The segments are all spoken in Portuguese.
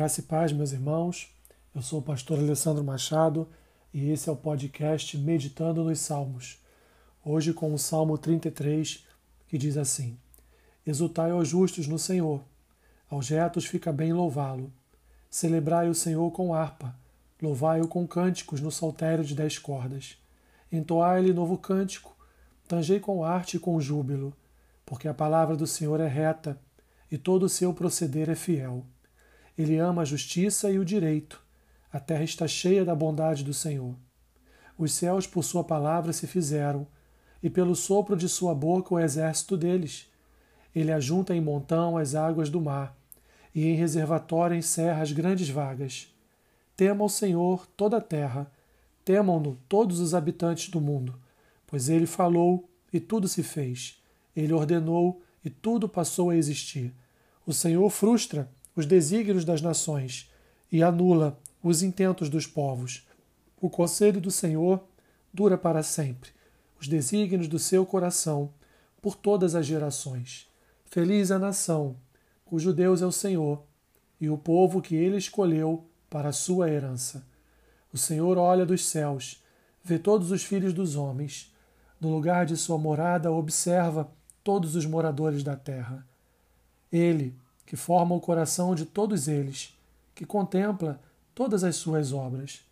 Graça e paz, meus irmãos. Eu sou o pastor Alessandro Machado e esse é o podcast Meditando nos Salmos. Hoje com o Salmo 33, que diz assim: Exultai aos justos no Senhor, aos retos fica bem louvá-lo. Celebrai o Senhor com harpa, louvai-o com cânticos no saltério de dez cordas. Entoai-lhe novo cântico, tangei com arte e com júbilo, porque a palavra do Senhor é reta e todo o seu proceder é fiel. Ele ama a justiça e o direito. A terra está cheia da bondade do Senhor. Os céus por sua palavra se fizeram, e pelo sopro de sua boca o exército deles. Ele ajunta em montão as águas do mar, e em reservatório encerra as grandes vagas. Tema o Senhor toda a terra, temam-no todos os habitantes do mundo, pois ele falou e tudo se fez. Ele ordenou e tudo passou a existir. O Senhor frustra os desígnios das nações e anula os intentos dos povos. O conselho do Senhor dura para sempre, os desígnios do seu coração por todas as gerações. Feliz a nação, cujo Deus é o Senhor, e o povo que ele escolheu para a sua herança. O Senhor olha dos céus, vê todos os filhos dos homens. No lugar de sua morada, observa todos os moradores da terra. Ele, que forma o coração de todos eles, que contempla todas as suas obras.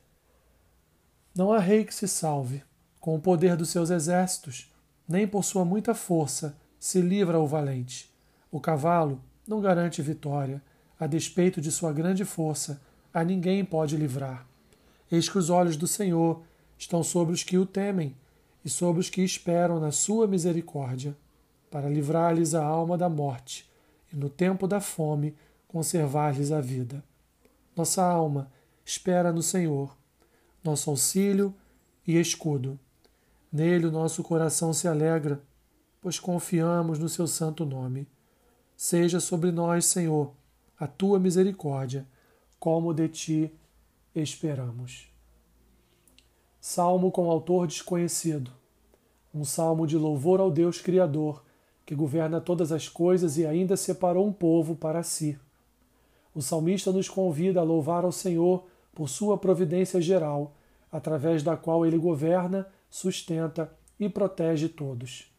Não há rei que se salve, com o poder dos seus exércitos, nem por sua muita força se livra o valente. O cavalo não garante vitória, a despeito de sua grande força, a ninguém pode livrar. Eis que os olhos do Senhor estão sobre os que o temem e sobre os que esperam na sua misericórdia, para livrar-lhes a alma da morte e no tempo da fome conservar-lhes a vida. Nossa alma espera no Senhor, nosso auxílio e escudo. Nele o nosso coração se alegra, pois confiamos no seu santo nome. Seja sobre nós, Senhor, a tua misericórdia, como de ti esperamos. Salmo com autor desconhecido. Um salmo de louvor ao Deus Criador que governa todas as coisas e ainda separou um povo para si. O salmista nos convida a louvar ao Senhor por sua providência geral, através da qual ele governa, sustenta e protege todos.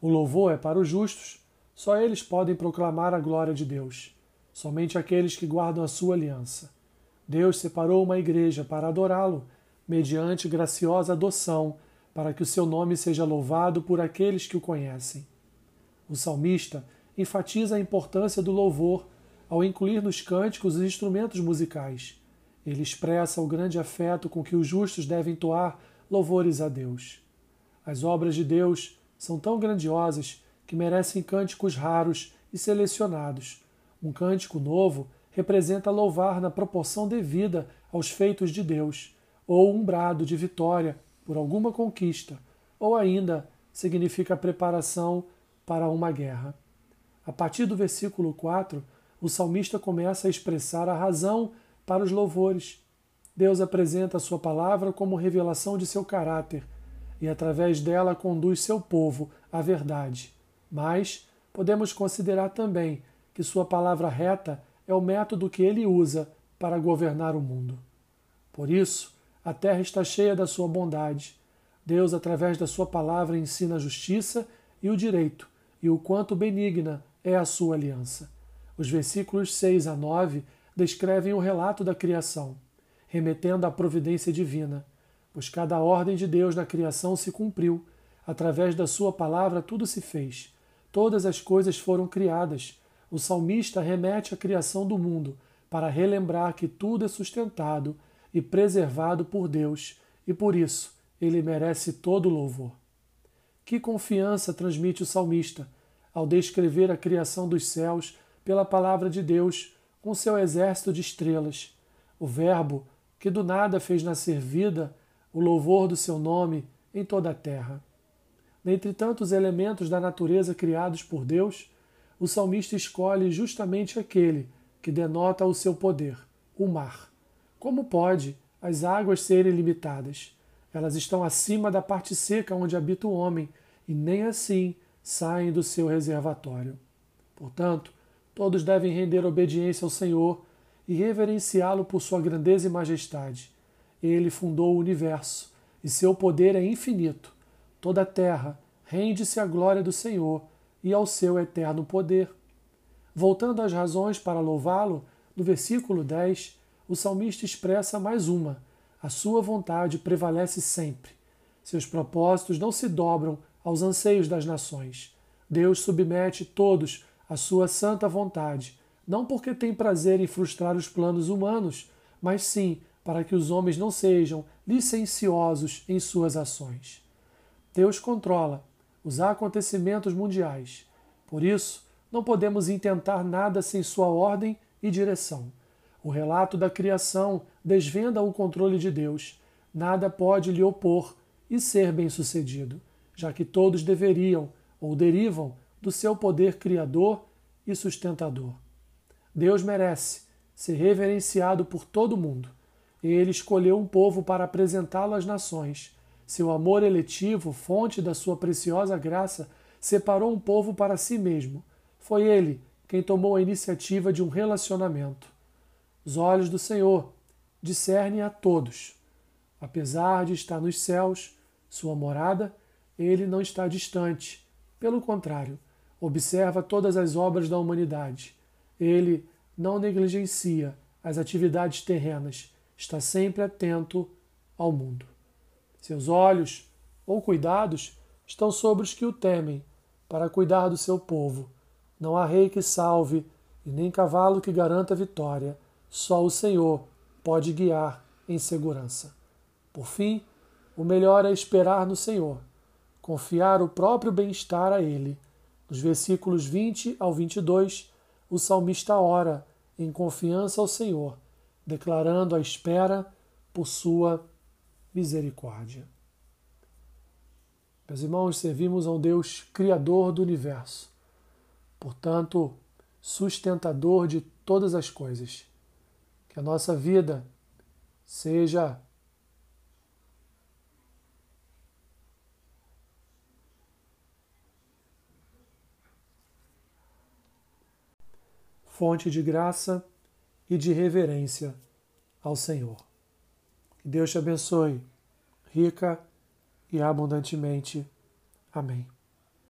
O louvor é para os justos, só eles podem proclamar a glória de Deus, somente aqueles que guardam a sua aliança. Deus separou uma igreja para adorá-lo, mediante graciosa adoção, para que o seu nome seja louvado por aqueles que o conhecem. O salmista enfatiza a importância do louvor ao incluir nos cânticos os instrumentos musicais. Ele expressa o grande afeto com que os justos devem entoar louvores a Deus. As obras de Deus são tão grandiosas que merecem cânticos raros e selecionados. Um cântico novo representa louvar na proporção devida aos feitos de Deus, ou um brado de vitória por alguma conquista, ou ainda significa preparação para uma guerra. A partir do versículo 4, o salmista começa a expressar a razão para os louvores. Deus apresenta a sua palavra como revelação de seu caráter e, através dela, conduz seu povo à verdade. Mas podemos considerar também que sua palavra reta é o método que ele usa para governar o mundo. Por isso, a terra está cheia da sua bondade. Deus, através da sua palavra, ensina a justiça e o direito, e o quanto benigna é a sua aliança. Os versículos 6 a 9 descrevem o relato da criação, remetendo à providência divina, pois cada ordem de Deus na criação se cumpriu, através da sua palavra tudo se fez, todas as coisas foram criadas. O salmista remete à criação do mundo para relembrar que tudo é sustentado e preservado por Deus, e por isso ele merece todo o louvor. Que confiança transmite o salmista ao descrever a criação dos céus pela palavra de Deus com seu exército de estrelas, o Verbo que do nada fez nascer vida, o louvor do seu nome em toda a terra. Dentre tantos elementos da natureza criados por Deus, o salmista escolhe justamente aquele que denota o seu poder, o mar. Como pode as águas serem limitadas? Elas estão acima da parte seca onde habita o homem, e nem assim saem do seu reservatório. Portanto, todos devem render obediência ao Senhor e reverenciá-lo por sua grandeza e majestade. Ele fundou o universo, e seu poder é infinito. Toda a terra rende-se à glória do Senhor e ao seu eterno poder. Voltando às razões para louvá-lo, no versículo 10, o salmista expressa mais uma: a sua vontade prevalece sempre. Seus propósitos não se dobram aos anseios das nações. Deus submete todos à sua santa vontade, não porque tem prazer em frustrar os planos humanos, mas sim para que os homens não sejam licenciosos em suas ações. Deus controla os acontecimentos mundiais. Por isso, não podemos intentar nada sem sua ordem e direção. O relato da criação desvenda o controle de Deus. Nada pode lhe opor e ser bem-sucedido, já que todos deveriam ou derivam do seu poder criador e sustentador. Deus merece ser reverenciado por todo mundo. Ele escolheu um povo para apresentá-lo às nações. Seu amor eletivo, fonte da sua preciosa graça, separou um povo para si mesmo. Foi ele quem tomou a iniciativa de um relacionamento. Os olhos do Senhor discernem a todos. Apesar de estar nos céus, sua morada, ele não está distante. Pelo contrário, observa todas as obras da humanidade. Ele não negligencia as atividades terrenas, está sempre atento ao mundo. Seus olhos ou cuidados estão sobre os que o temem, para cuidar do seu povo. Não há rei que salve e nem cavalo que garanta vitória. Só o Senhor pode guiar em segurança. Por fim, o melhor é esperar no Senhor, confiar o próprio bem-estar a Ele. Nos versículos 20 ao 22, o salmista ora em confiança ao Senhor, declarando a espera por sua misericórdia. Meus irmãos, servimos ao Deus Criador do universo, portanto, sustentador de todas as coisas. Que a nossa vida seja fonte de graça e de reverência ao Senhor. Que Deus te abençoe, rica e abundantemente. Amém.